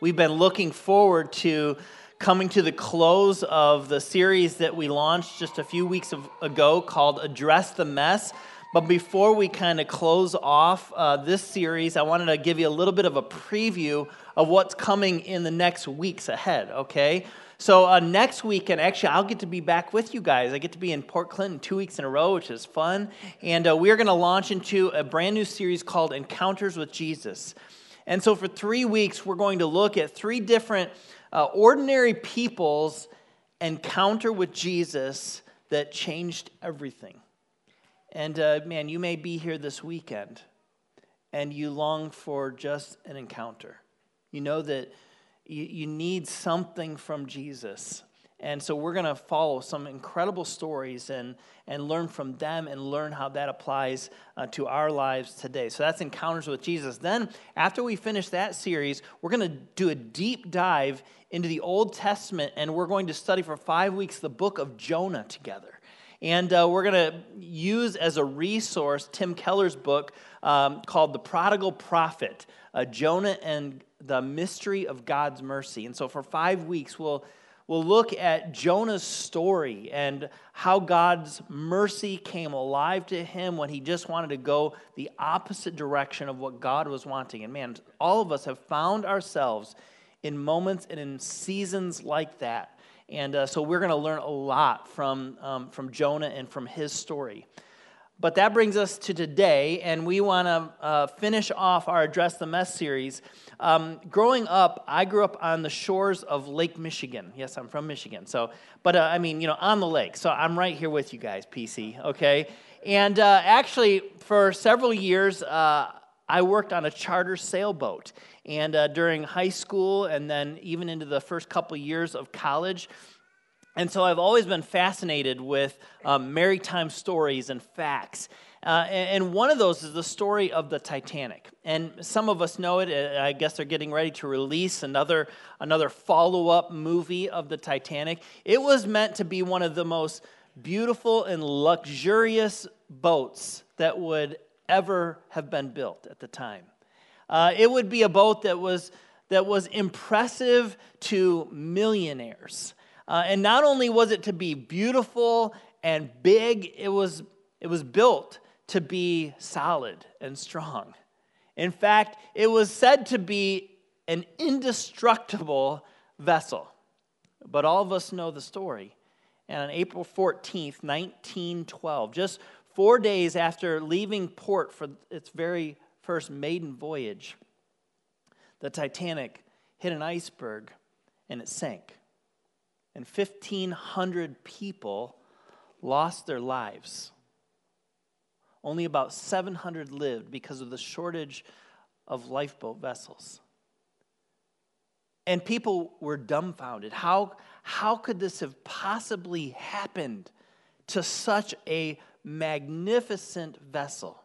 We've been looking forward to coming to the close of the series that we launched just a few weeks ago called Address the Mess. But before we kind of close off uh, this series, I wanted to give you a little bit of a preview of what's coming in the next weeks ahead, okay? So uh, next week, and actually, I'll get to be back with you guys. I get to be in Port Clinton two weeks in a row, which is fun. And uh, we're going to launch into a brand new series called Encounters with Jesus. And so, for three weeks, we're going to look at three different uh, ordinary people's encounter with Jesus that changed everything. And uh, man, you may be here this weekend and you long for just an encounter. You know that you, you need something from Jesus. And so we're going to follow some incredible stories and, and learn from them and learn how that applies uh, to our lives today. So that's Encounters with Jesus. Then, after we finish that series, we're going to do a deep dive into the Old Testament and we're going to study for five weeks the book of Jonah together. And uh, we're going to use as a resource Tim Keller's book um, called The Prodigal Prophet uh, Jonah and the Mystery of God's Mercy. And so for five weeks, we'll we'll look at Jonah's story and how God's mercy came alive to him when he just wanted to go the opposite direction of what God was wanting. And man, all of us have found ourselves in moments and in seasons like that. And uh, so we're going to learn a lot from, um, from Jonah and from his story. But that brings us to today, and we want to uh, finish off our Address the Mess series. Um, growing up, I grew up on the shores of Lake Michigan. Yes, I'm from Michigan. So, but uh, I mean, you know, on the lake. So I'm right here with you guys, PC. Okay, and uh, actually, for several years, uh, I worked on a charter sailboat, and uh, during high school, and then even into the first couple years of college. And so I've always been fascinated with um, maritime stories and facts. Uh, and one of those is the story of the Titanic. And some of us know it. Uh, I guess they're getting ready to release another, another follow up movie of the Titanic. It was meant to be one of the most beautiful and luxurious boats that would ever have been built at the time. Uh, it would be a boat that was, that was impressive to millionaires. Uh, and not only was it to be beautiful and big, it was, it was built to be solid and strong. In fact, it was said to be an indestructible vessel. But all of us know the story. And on April 14th, 1912, just four days after leaving port for its very first maiden voyage, the Titanic hit an iceberg and it sank and 1,500 people lost their lives. Only about 700 lived because of the shortage of lifeboat vessels. And people were dumbfounded. How, how could this have possibly happened to such a magnificent vessel?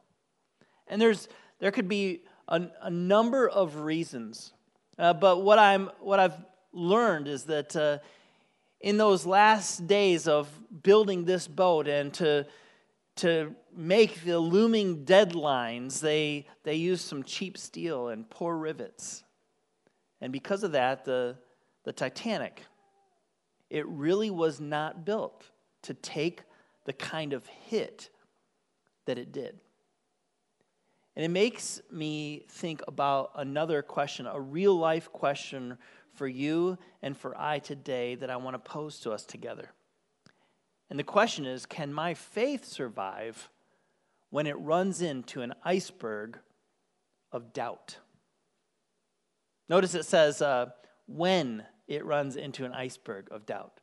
And there's, there could be a, a number of reasons. Uh, but what, I'm, what I've learned is that uh, in those last days of building this boat and to, to make the looming deadlines, they, they used some cheap steel and poor rivets. And because of that, the, the Titanic, it really was not built to take the kind of hit that it did. And it makes me think about another question, a real life question for you and for I today that I want to pose to us together. And the question is can my faith survive when it runs into an iceberg of doubt? Notice it says, uh, when it runs into an iceberg of doubt.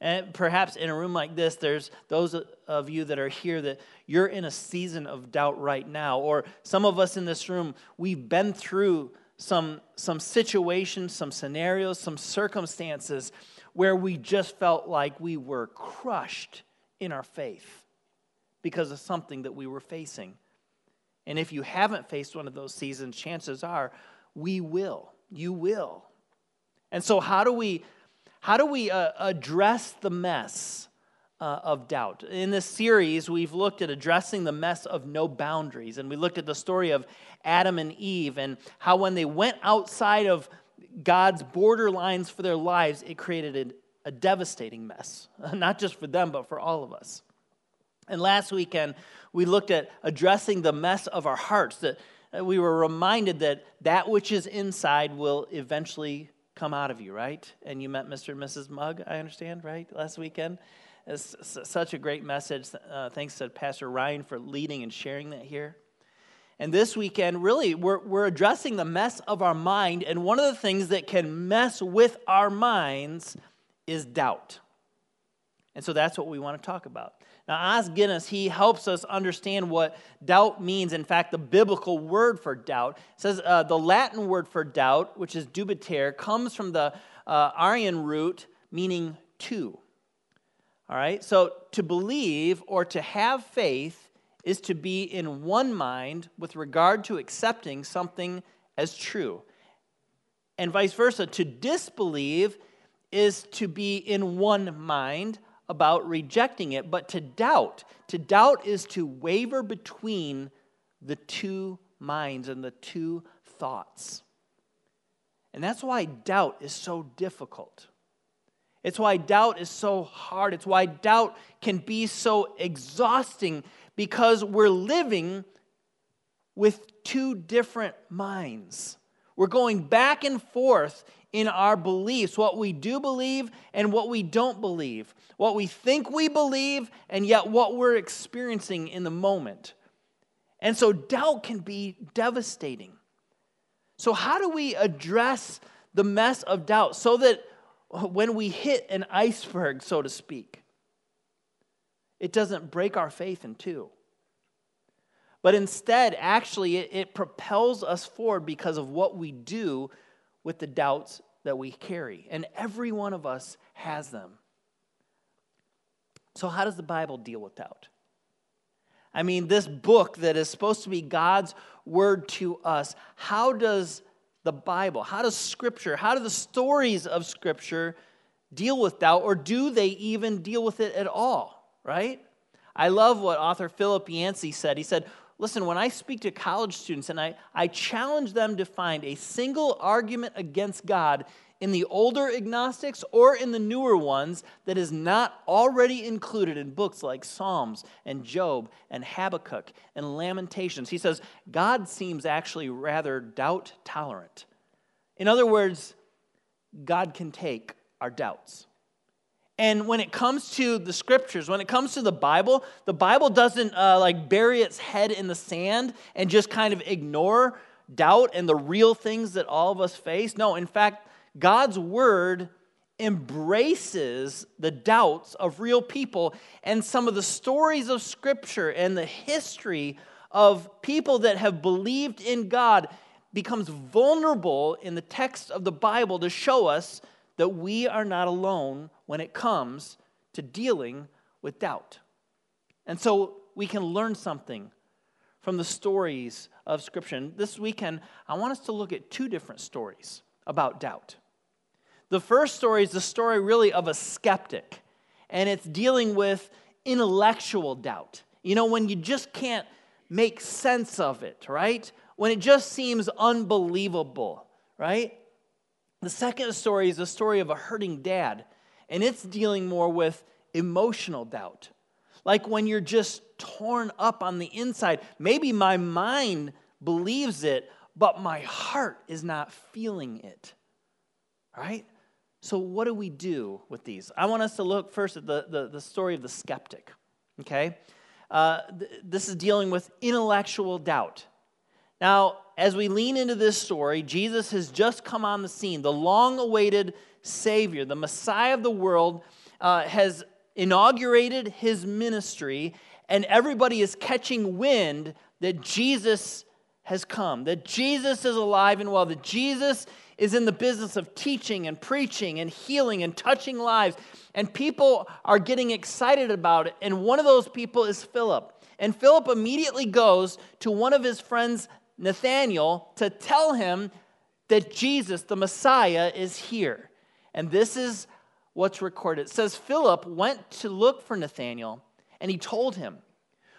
And perhaps in a room like this, there's those of you that are here that you're in a season of doubt right now. Or some of us in this room, we've been through some, some situations, some scenarios, some circumstances where we just felt like we were crushed in our faith because of something that we were facing. And if you haven't faced one of those seasons, chances are we will. You will. And so, how do we, how do we uh, address the mess uh, of doubt. In this series, we've looked at addressing the mess of no boundaries, and we looked at the story of Adam and Eve and how when they went outside of God's borderlines for their lives, it created a, a devastating mess, not just for them, but for all of us. And last weekend, we looked at addressing the mess of our hearts, that we were reminded that that which is inside will eventually come out of you, right? And you met Mr. and Mrs. Mugg, I understand, right, last weekend? It's such a great message. Uh, thanks to Pastor Ryan for leading and sharing that here. And this weekend, really, we're, we're addressing the mess of our mind. And one of the things that can mess with our minds is doubt. And so that's what we want to talk about. Now, Os Guinness, he helps us understand what doubt means. In fact, the biblical word for doubt says uh, the Latin word for doubt, which is dubitare, comes from the uh, Aryan root meaning two. All right, so to believe or to have faith is to be in one mind with regard to accepting something as true. And vice versa, to disbelieve is to be in one mind about rejecting it, but to doubt. To doubt is to waver between the two minds and the two thoughts. And that's why doubt is so difficult. It's why doubt is so hard. It's why doubt can be so exhausting because we're living with two different minds. We're going back and forth in our beliefs, what we do believe and what we don't believe, what we think we believe and yet what we're experiencing in the moment. And so doubt can be devastating. So, how do we address the mess of doubt so that when we hit an iceberg, so to speak, it doesn't break our faith in two. But instead, actually, it, it, propels us forward because of what we do with the doubts that we carry. And every one of us has them. So, how does the Bible deal with doubt? I mean, this book that is supposed to be God's word to us, how does the Bible? How does Scripture, how do the stories of Scripture deal with doubt, or do they even deal with it at all, right? I love what author Philip Yancey said. He said, Listen, when I speak to college students and I, I challenge them to find a single argument against God in the older agnostics or in the newer ones that is not already included in books like Psalms and Job and Habakkuk and Lamentations. He says, God seems actually rather doubt tolerant. In other words, God can take our doubts. And when it comes to the scriptures, when it comes to the Bible, the Bible doesn't uh, like bury its head in the sand and just kind of ignore doubt and the real things that all of us face. No, in fact, God's word embraces the doubts of real people and some of the stories of Scripture and the history of people that have believed in God becomes vulnerable in the text of the Bible to show us that we are not alone when it comes to dealing with doubt. And so we can learn something from the stories of Scripture. And this weekend, I want us to look at two different stories about doubt. The first story is the story really of a skeptic, and it's dealing with intellectual doubt. You know, when you just can't make sense of it, right? When it just seems unbelievable, right? The second story is the story of a hurting dad, and it's dealing more with emotional doubt. Like when you're just torn up on the inside. Maybe my mind believes it, but my heart is not feeling it. Right? So, what do we do with these? I want us to look first at the, the, the story of the skeptic. Okay? Uh, th- this is dealing with intellectual doubt. Now, as we lean into this story, Jesus has just come on the scene. The long awaited Savior, the Messiah of the world, uh, has inaugurated his ministry, and everybody is catching wind that Jesus has come, that Jesus is alive and well, that Jesus is in the business of teaching and preaching and healing and touching lives. And people are getting excited about it. And one of those people is Philip. And Philip immediately goes to one of his friends, Nathanael, to tell him that Jesus, the Messiah, is here. And this is what's recorded. It says Philip went to look for Nathanael, and he told him,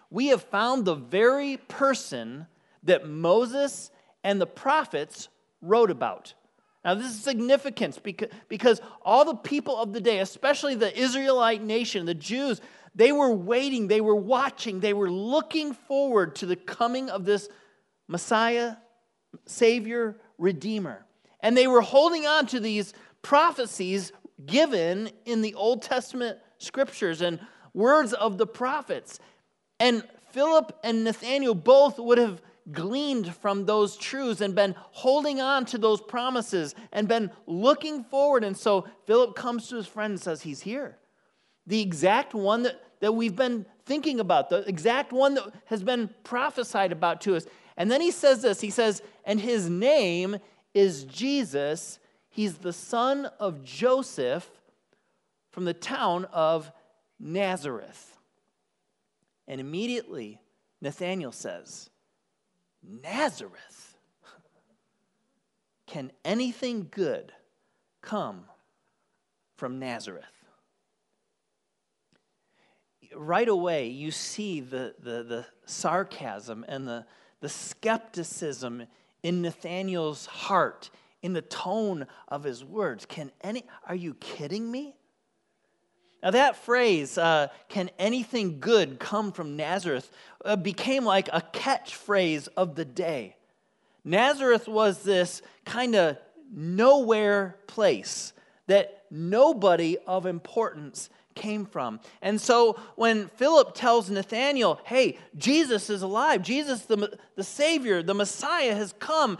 We have found the very person that Moses and the prophets wrote about. Now, this is significant because, because all the people of the day, especially the Israelite nation, the Jews, they were waiting, they were watching, they were looking forward to the coming of this Messiah, Savior, Redeemer. And they were holding on to these prophecies given in the Old Testament scriptures and words of the prophets. And Philip and Nathaniel both would have gleaned from those truths and been holding on to those promises and been looking forward. And so Philip comes to his friend and says, He's here. The exact one that, that we've been thinking about, the exact one that has been prophesied about to us. And then he says this He says, And his name is Jesus. He's the son of Joseph from the town of Nazareth. And immediately, Nathanael says, Nazareth? Can anything good come from Nazareth? Right away, you see the, the, the sarcasm and the, the skepticism in Nathaniel's heart, in the tone of his words. Can any, are you kidding me? Now, that phrase, uh, can anything good come from Nazareth, uh, became like a catchphrase of the day. Nazareth was this kind of nowhere place that nobody of importance came from. And so when Philip tells Nathanael, hey, Jesus is alive, Jesus, the, the Savior, the Messiah has come,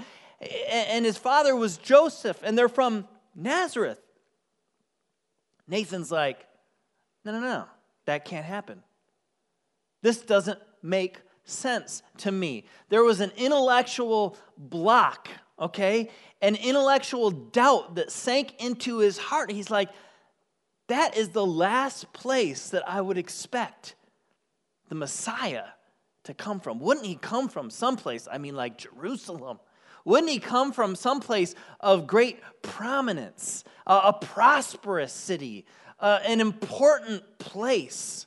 and his father was Joseph, and they're from Nazareth. Nathan's like, no, no, no, that can't happen. This doesn't make sense to me. There was an intellectual block, okay? An intellectual doubt that sank into his heart. He's like, that is the last place that I would expect the Messiah to come from. Wouldn't he come from someplace, I mean, like Jerusalem? Wouldn't he come from someplace of great prominence, a prosperous city, uh, an important place.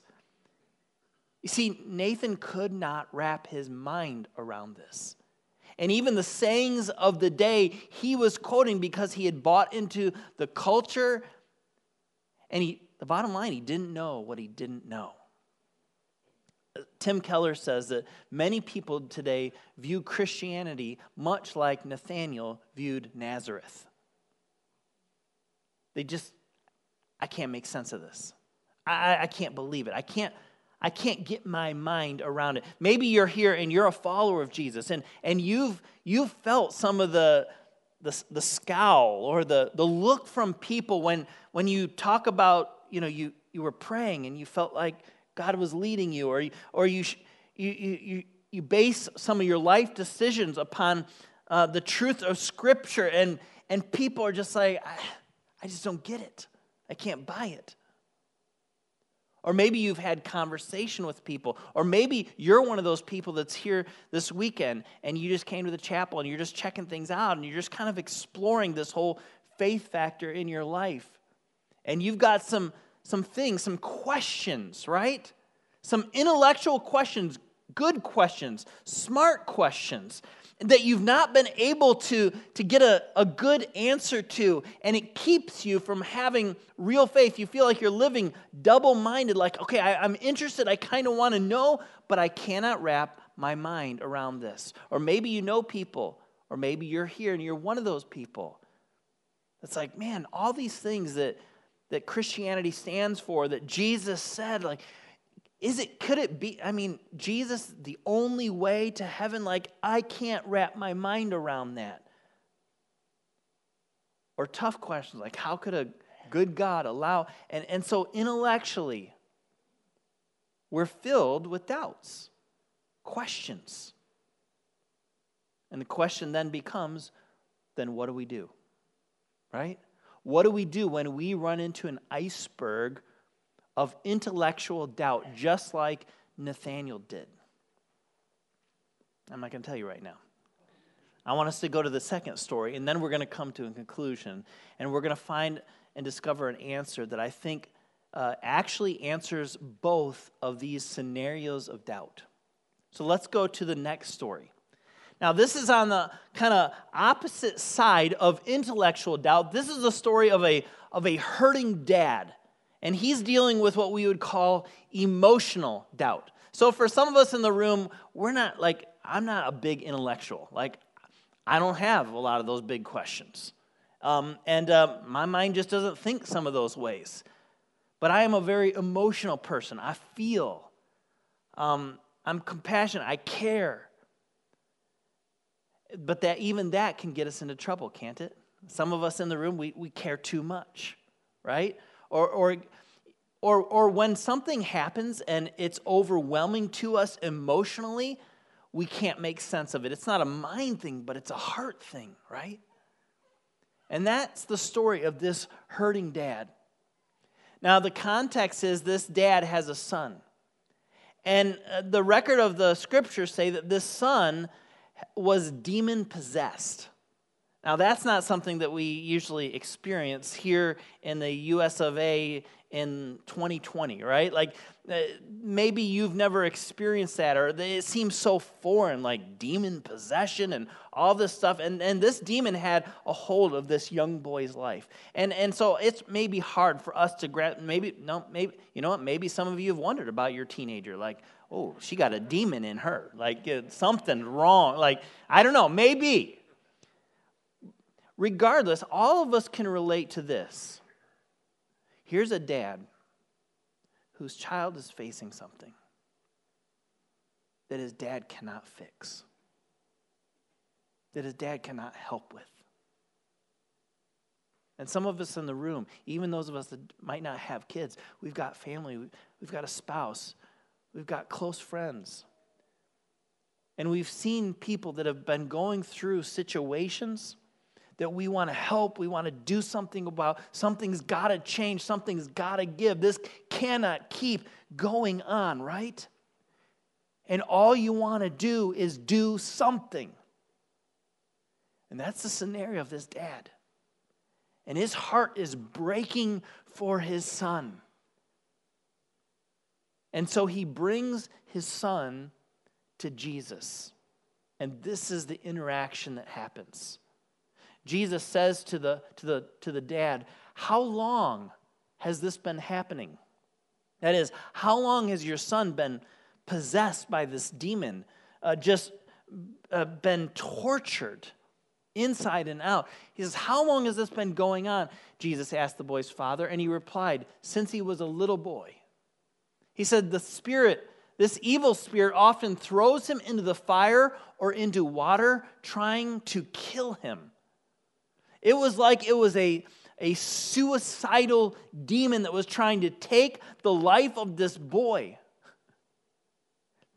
You see, Nathan could not wrap his mind around this. And even the sayings of the day he was quoting because he had bought into the culture. And he, the bottom line, he didn't know what he didn't know. Tim Keller says that many people today view Christianity much like Nathaniel viewed Nazareth. They just I can't make sense of this. I, I can't believe it. I can't, I can't get my mind around it. Maybe you're here and you're a follower of Jesus and, and you've, you've felt some of the, the, the scowl or the, the look from people when, when you talk about, you know, you, you were praying and you felt like God was leading you, or, or you, you, you, you base some of your life decisions upon uh, the truth of Scripture, and, and people are just like, I, I just don't get it. I can't buy it. Or maybe you've had conversation with people. Or maybe you're one of those people that's here this weekend and you just came to the chapel and you're just checking things out and you're just kind of exploring this whole faith factor in your life. And you've got some, some things, some questions, right? Some intellectual questions, good questions, smart questions that you've not been able to, to get a, a good answer to, and it keeps you from having real faith. You feel like you're living double minded, like, okay, I, I'm interested, I kind of want to know, but I cannot wrap my mind around this. Or maybe you know people, or maybe you're here and you're one of those people. It's like, man, all these things that, that Christianity stands for, that Jesus said, like, is it, could it be, I mean, Jesus, the only way to heaven? Like, I can't wrap my mind around that. Or tough questions like, how could a good God allow? And, and so intellectually, we're filled with doubts, questions. And the question then becomes then what do we do? Right? What do we do when we run into an iceberg of intellectual doubt, just like Nathaniel did. I'm not going to tell you right now. I want us to go to the second story, and then we're going to come to a conclusion, and we're going to find and discover an answer that I think uh, actually answers both of these scenarios of doubt. So let's go to the next story. Now, this is on the kind of opposite side of intellectual doubt. This is a story of a, of a hurting dad, and he's dealing with what we would call emotional doubt. So, for some of us in the room, we're not like, I'm not a big intellectual. Like, I don't have a lot of those big questions. Um, and uh, my mind just doesn't think some of those ways. But I am a very emotional person. I feel. Um, I'm compassionate. I care. But that even that can get us into trouble, can't it? Some of us in the room, we, we care too much, right? Or, or, or, or when something happens and it's overwhelming to us emotionally, we can't make sense of it. It's not a mind thing, but it's a heart thing, right? And that's the story of this hurting dad. Now, the context is this dad has a son. And uh, the record of the scriptures say that this son was demon possessed. Now, that's not something that we usually experience here in the US of A in 2020, right? Like uh, maybe you've never experienced that, or it seems so foreign, like demon possession and all this stuff. And, and this demon had a hold of this young boy's life. And, and so it's maybe hard for us to grab, maybe, no, maybe, you know what? Maybe some of you have wondered about your teenager, like, oh, she got a demon in her, like something wrong. Like, I don't know, maybe. Regardless, all of us can relate to this. Here's a dad whose child is facing something that his dad cannot fix, that his dad cannot help with. And some of us in the room, even those of us that might not have kids, we've got family, we've got a spouse, we've got close friends. And we've seen people that have been going through situations that we want to help, we want to do something about. Something's got to change, something's got to give. This cannot keep going on, right? And all you want to do is do something. And that's the scenario of this dad. And his heart is breaking for his son. And so he brings his son to Jesus. And this is the interaction that happens. Jesus says to the, to the, to the dad, How long has this been happening? That is, how long has your son been possessed by this demon, uh, just uh, been tortured inside and out? He says, How long has this been going on? Jesus asked the boy's father, and he replied, Since he was a little boy. He said, The spirit, this evil spirit, often throws him into the fire or into water, trying to kill him. It was like it was a, a suicidal demon that was trying to take the life of this boy.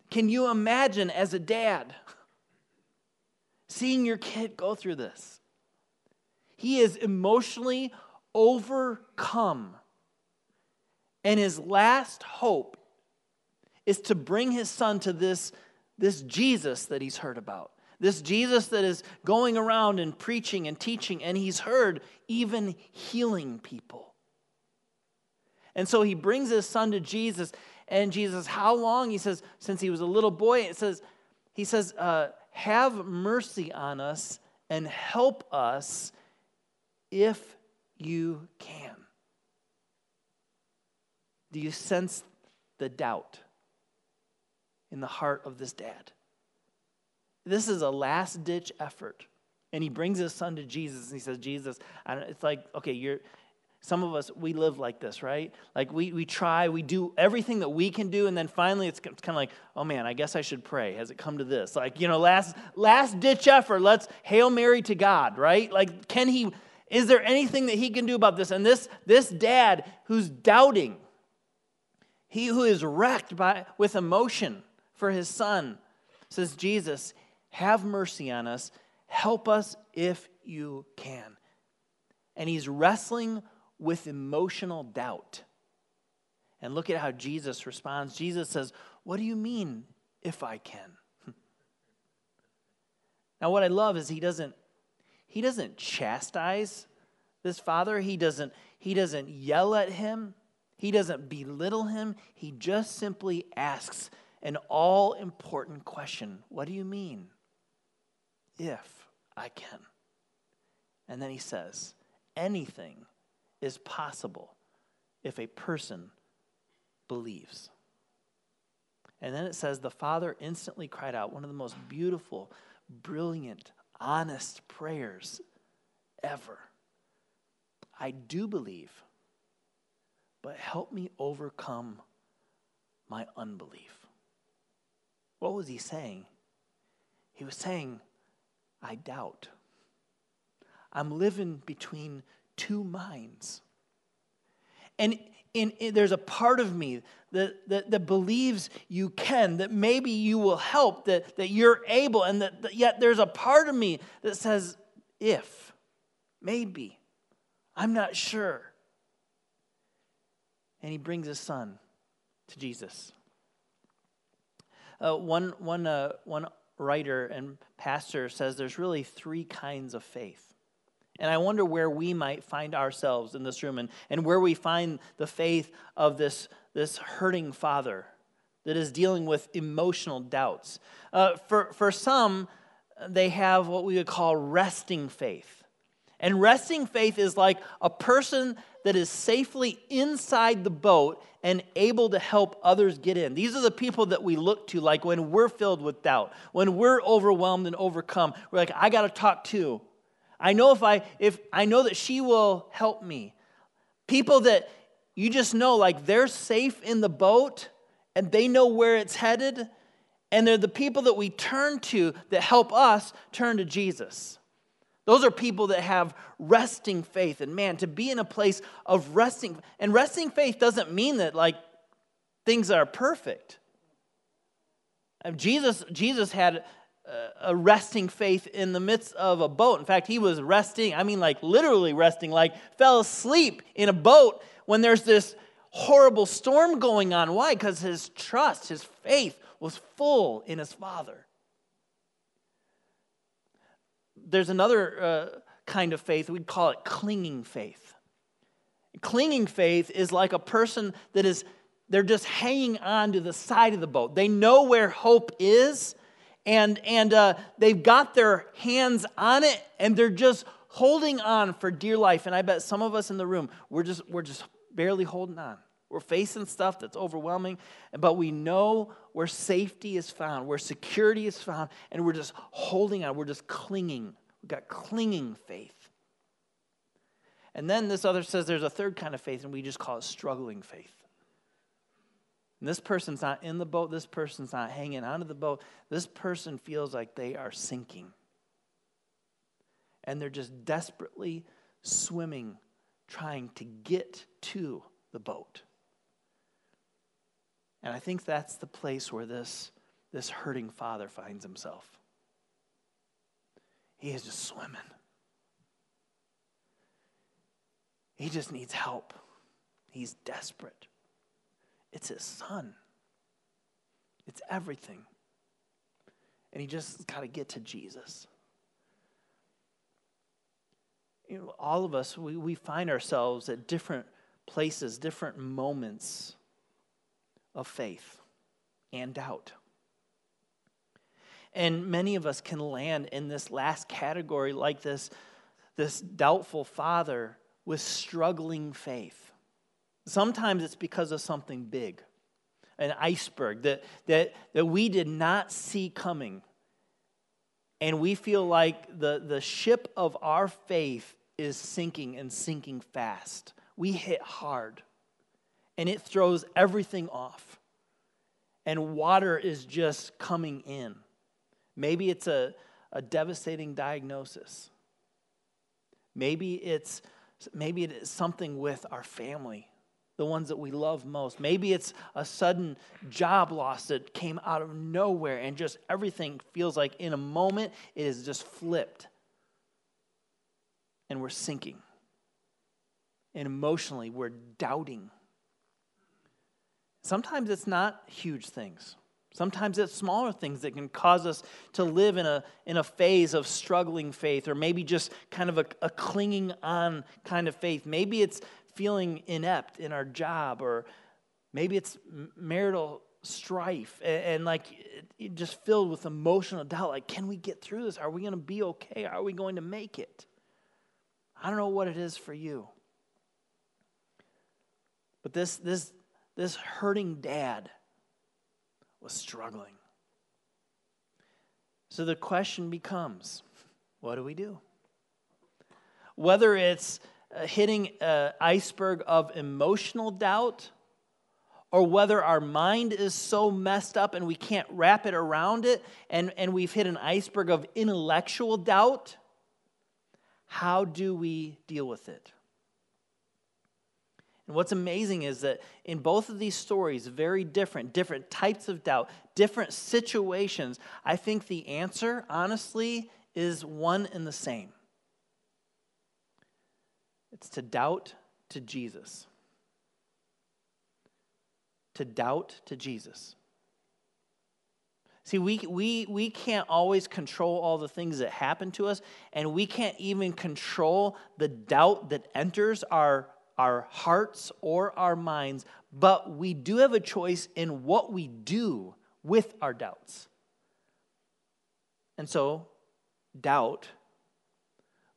Can you imagine as a dad seeing your kid go through this? He is emotionally overcome. And his last hope is to bring his son to this, this Jesus that he's heard about. This Jesus that is going around and preaching and teaching, and he's heard even healing people. And so he brings his son to Jesus, and Jesus, how long? He says, since he was a little boy, it says, he says, uh, have mercy on us and help us if you can. Do you sense the doubt in the heart of this dad? This is a last ditch effort. And he brings his son to Jesus and he says, Jesus, it's like, okay, you're, some of us, we live like this, right? Like we, we try, we do everything that we can do, and then finally it's, it's kind of like, oh man, I guess I should pray. Has it come to this? Like, you know, last, last ditch effort, let's Hail Mary to God, right? Like, can he, is there anything that he can do about this? And this, this dad who's doubting, he who is wrecked by, with emotion for his son, says, Jesus, have mercy on us. Help us if you can. And he's wrestling with emotional doubt. And look at how Jesus responds. Jesus says, What do you mean, if I can? now, what I love is he doesn't, he doesn't chastise This father, he doesn't, he doesn't yell at him, he doesn't belittle him, he just simply asks an all important question What do you mean? If I can. And then he says, Anything is possible if a person believes. And then it says, The father instantly cried out, one of the most beautiful, brilliant, honest prayers ever. I do believe, but help me overcome my unbelief. What was he saying? He was saying, I doubt. I'm living between two minds. And in, in, there's a part of me that, that, that, believes you can, that maybe you will help, that, that you're able, and that, that yet there's a part of me that says, if, maybe, I'm not sure. And he brings his son to Jesus. Uh, one, one, uh, one writer and pastor says there's really three kinds of faith. And I wonder where we might find ourselves in this room and, and where we find the faith of this, this hurting father that is dealing with emotional doubts. Uh, for, for some, they have what we would call resting faith. And resting faith is like a person that is safely inside the boat and able to help others get in. These are the people that we look to, like when we're filled with doubt, when we're overwhelmed and overcome. We're like, I got to talk to. I know if I if I know that she will help me. People that you just know like they're safe in the boat and they know where it's headed and they're the people that we turn to that help us turn to Jesus. Those are people that have resting faith. And man, to be in a place of resting, and resting faith doesn't mean that like things are perfect. Um, Jesus, Jesus had a resting faith in the midst of a boat. In fact, he was resting, I mean, like literally resting, like fell asleep in a boat when there's this horrible storm going on. Why? Because his trust, his faith was full in his Father. There's another uh, kind of faith, we'd call it clinging faith. Clinging faith is like a person that is, they're just hanging on to the side of the boat. They know where hope is and, and uh, they've got their hands on it and they're just holding on for dear life. And I bet some of us in the room, we're just, we're just barely holding on. We're facing stuff that's overwhelming, but we know where safety is found, where security is found, and we're just holding on. We're just clinging. We've got clinging faith. And then this other says there's a third kind of faith, and we just call it struggling faith. And this person's not in the boat, this person's not hanging onto the boat. This person feels like they are sinking. And they're just desperately swimming, trying to get to the boat. And I think that's the place where this, this hurting father finds himself. He is just swimming. He just needs help. He's desperate. It's his son, it's everything. And he just got to get to Jesus. You know, all of us, we, we find ourselves at different places, different moments of faith and doubt. And many of us can land in this last category, like this, this doubtful father with struggling faith. Sometimes it's because of something big, an iceberg that, that, that we did not see coming. And we feel like the, the ship of our faith is sinking and sinking fast. We hit hard, and it throws everything off. And water is just coming in. Maybe it's a, a devastating diagnosis. Maybe it's maybe it is something with our family the ones that we love most. Maybe it's a sudden job loss that came out of nowhere and just everything feels like in a moment it is just flipped. And we're sinking. And emotionally, we're doubting. Sometimes it's not huge things. Sometimes it's smaller things that can cause us to live in a, in a phase of struggling faith, or maybe just kind of a, a clinging on kind of faith. Maybe it's feeling inept in our job, or maybe it's marital strife and, and like just filled with emotional doubt. Like, can we get through this? Are we going to be okay? Are we going to make it? I don't know what it is for you. But this, this, this hurting dad was struggling. So the question becomes what do we do? Whether it's uh, hitting an iceberg of emotional doubt, or whether our mind is so messed up and we can't wrap it around it, and, and we've hit an iceberg of intellectual doubt, how do we deal with it? And what's amazing is that in both of these stories, very different, different types of doubt, different situations, I think the answer, honestly, is one and the same. It's to doubt to Jesus. To doubt to Jesus. See, we, we, we can't always control all the things that happen to us, and we can't even control the doubt that enters our our hearts or our minds, but we do have a choice in what we do with our doubts. And so, doubt,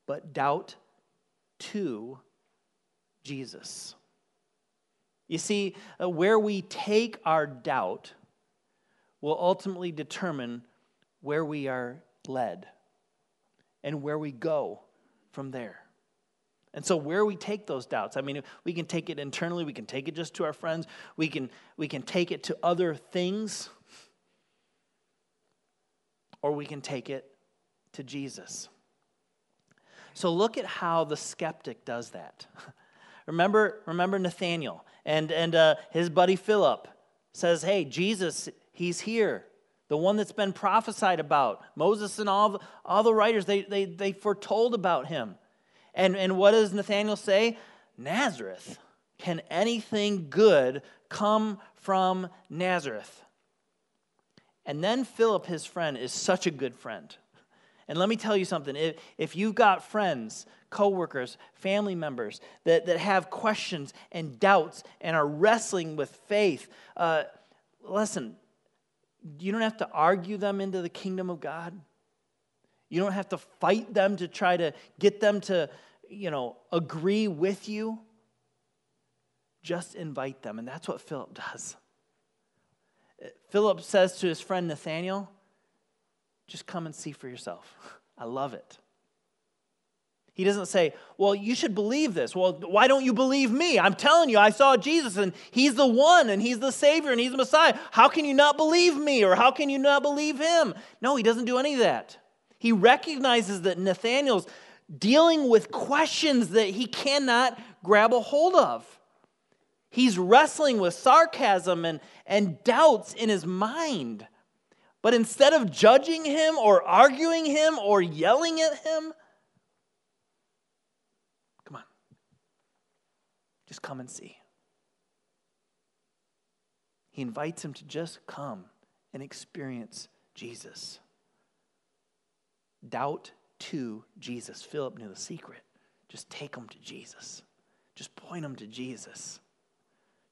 but doubt to Jesus. You see, uh, where we take our doubt will ultimately determine where we are led and where we go from there. And so where we take those doubts, I mean, we can take it internally, we can take it just to our friends, we can, we can take it to other things, or we can take it to Jesus. So look at how the skeptic does that. remember, remember Nathaniel and, and uh, his buddy Philip says, Hey, Jesus, he's here. The one that's been prophesied about. Moses and all the, all the writers, they, they, they foretold about him. And, and what does Nathaniel say? Nazareth. Can anything good come from Nazareth? And then Philip, his friend, is such a good friend. And let me tell you something if, if you've got friends, coworkers, family members that, that have questions and doubts and are wrestling with faith, uh, listen, you don't have to argue them into the kingdom of God. You don't have to fight them to try to get them to, you know, agree with you, just invite them. And that's what Philip does. Philip says to his friend Nathaniel, just come and see for yourself. I love it. He doesn't say, Well, you should believe this. Well, why don't you believe me? I'm telling you, I saw Jesus and he's the one and he's the Savior and he's the Messiah. How can you not believe me or how can you not believe him? No, he doesn't do any of that. He recognizes that Nathaniel's dealing with questions that he cannot grab a hold of. He's wrestling with sarcasm and, and doubts in his mind. But instead of judging him or arguing him or yelling at him, come on, just come and see. He invites him to just come and experience Jesus. Doubt to Jesus. Philip knew the secret. Just take them to Jesus. Just point them to Jesus.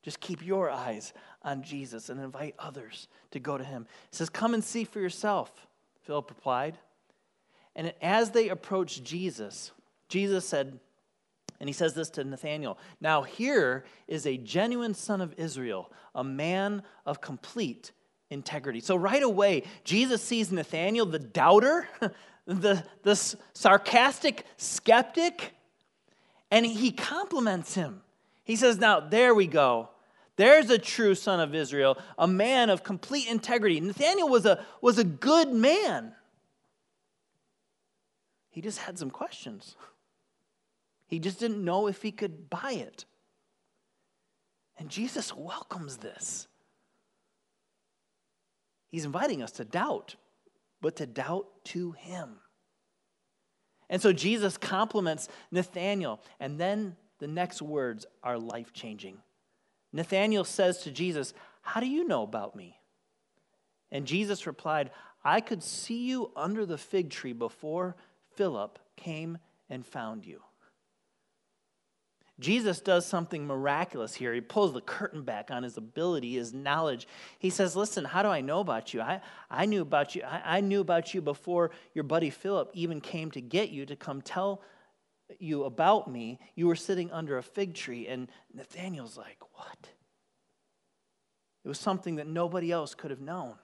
Just keep your eyes on Jesus and invite others to go to him. He says, Come and see for yourself, Philip replied. And as they approached Jesus, Jesus said, and he says this to Nathanael Now here is a genuine son of Israel, a man of complete integrity. So right away, Jesus sees Nathanael, the doubter, the, the sarcastic skeptic, and he compliments him. He says, Now, there we go. There's a true son of Israel, a man of complete integrity. Nathaniel was a, was a good man. He just had some questions. He just didn't know if he could buy it. And Jesus welcomes this. He's inviting us to doubt but to doubt to him. And so Jesus compliments Nathanael, and then the next words are life changing. Nathanael says to Jesus, How do you know about me? And Jesus replied, I could see you under the fig tree before Philip came and found you. Jesus does something miraculous here. He pulls the curtain back on his ability, his knowledge. He says, Listen, how do I know about you? I, I knew about you. I, I knew about you before your buddy Philip even came to get you to come tell you about me. You were sitting under a fig tree. And Nathaniel's like, What? It was something that nobody else could have known.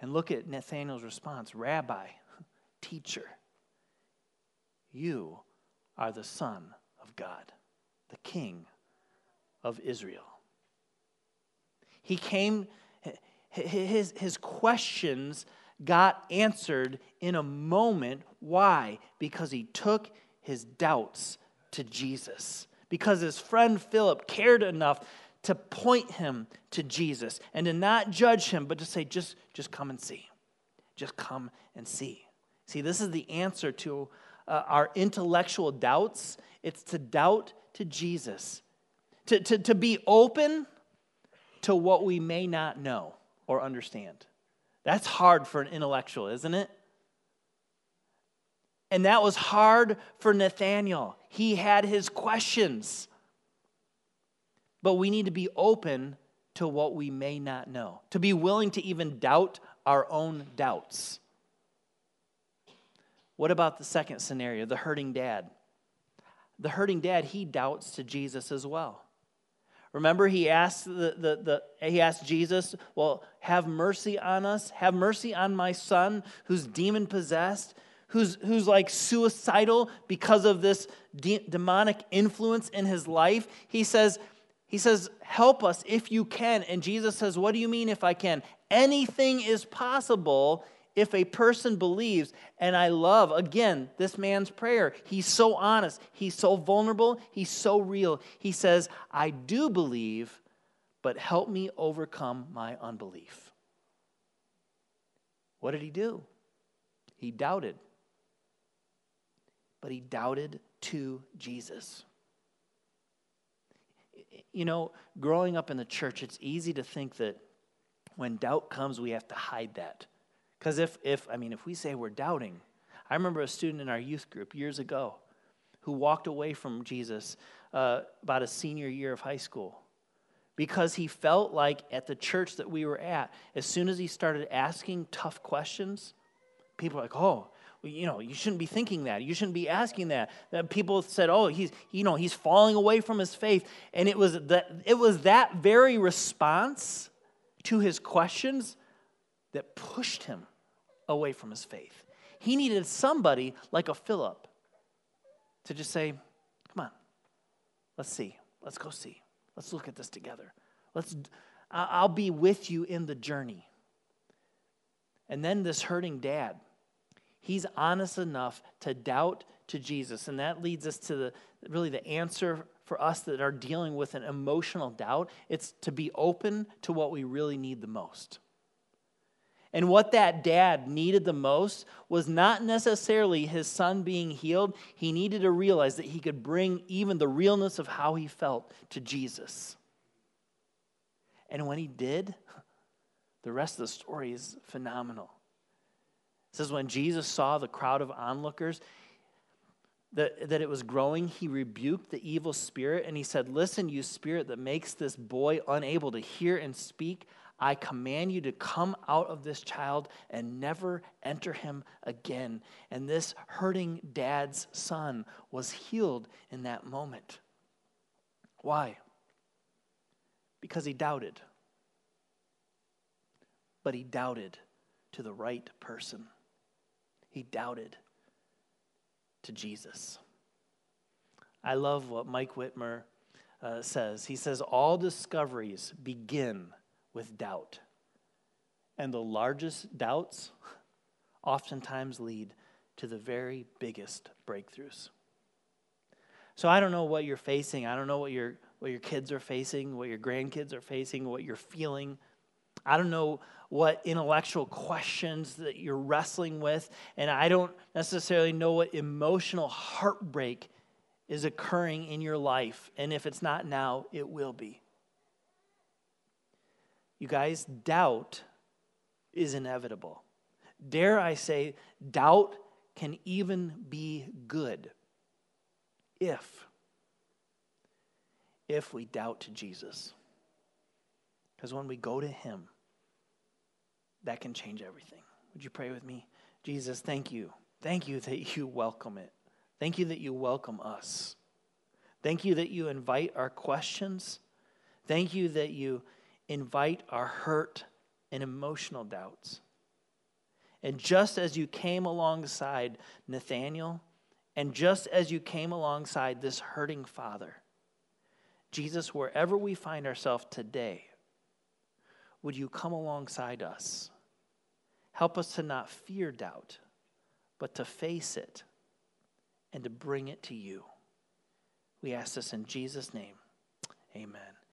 And look at Nathaniel's response Rabbi, teacher, you are the Son of God, the King of Israel. He came, his, his questions got answered in a moment. Why? Because he took his doubts to Jesus. Because his friend Philip cared enough to point him to Jesus and to not judge him, but to say, just, just come and see. Just come and see. See, this is the answer to uh, our intellectual doubts, it's to doubt to Jesus, to, to, to be open to what we may not know or understand. That's hard for an intellectual, isn't it? And that was hard for Nathaniel. He had his questions. But we need to be open to what we may not know, to be willing to even doubt our own doubts. What about the second scenario, the hurting dad? The hurting dad, he doubts to Jesus as well. Remember, he asked, the, the, the, he asked Jesus, Well, have mercy on us. Have mercy on my son who's demon possessed, who's, who's like suicidal because of this de- demonic influence in his life. He says, he says, Help us if you can. And Jesus says, What do you mean if I can? Anything is possible if a person believes, and I love, again, this man's prayer. He's so honest, he's so vulnerable, he's so real. He says, I do believe, but help me overcome my unbelief. What did he do? He doubted. But he doubted to Jesus. You know, growing up in the church, it's easy to think that when doubt comes, we have to hide that. Because if, if, I mean, if we say we're doubting, I remember a student in our youth group years ago who walked away from Jesus uh, about a senior year of high school because he felt like at the church that we were at, as soon as he started asking tough questions, people were like, oh, you know, you shouldn't be thinking that. You shouldn't be asking that. that. People said, oh, he's, you know, he's falling away from his faith. And it was that, it was that very response to his questions that pushed him away from his faith. He needed somebody like a Philip to just say, Come on, let's see. Let's go see. Let's look at this together. Let's, I'll be with you in the journey. And then this hurting dad, he's honest enough to doubt to Jesus. And that leads us to the really the answer for us that are dealing with an emotional doubt. It's to be open to what we really need the most. And what that dad needed the most was not necessarily his son being healed. He needed to realize that he could bring even the realness of how he felt to Jesus. And when he did, the rest of the story is phenomenal. It says, when Jesus saw the crowd of onlookers, that, that it was growing, he rebuked the evil spirit and he said, Listen, you spirit that makes this boy unable to hear and speak, I command you to come out of this child and never enter him again. And this hurting dad's son was healed in that moment. Why? Because he doubted. But he doubted to the right person. He doubted to Jesus. I love what Mike Wittmer uh, says. He says, All discoveries begin with doubt. And the largest doubts oftentimes lead to the very biggest breakthroughs. So I don't know what you're facing. I don't know what your what your kids are facing, what your grandkids are facing, what you're feeling. I don't know what intellectual questions that you're wrestling with, and I don't necessarily know what emotional heartbreak is occurring in your life. And if it's not now, it will be. You guys, doubt is inevitable. Dare I say, doubt can even be good if if we doubt Jesus. Because when we go to him, that can change everything. Would you pray with me? Jesus, thank you. Thank you that you welcome it. Thank you that you welcome us. Thank you that you invite our questions. Thank you that you invite our hurt and emotional doubts. And just as you came alongside Nathaniel, and just as you came alongside this hurting father, Jesus, wherever we find ourselves today, would you come alongside us? Help us to not fear doubt, but to face it and to bring it to you. We ask this in Jesus' name. Amen.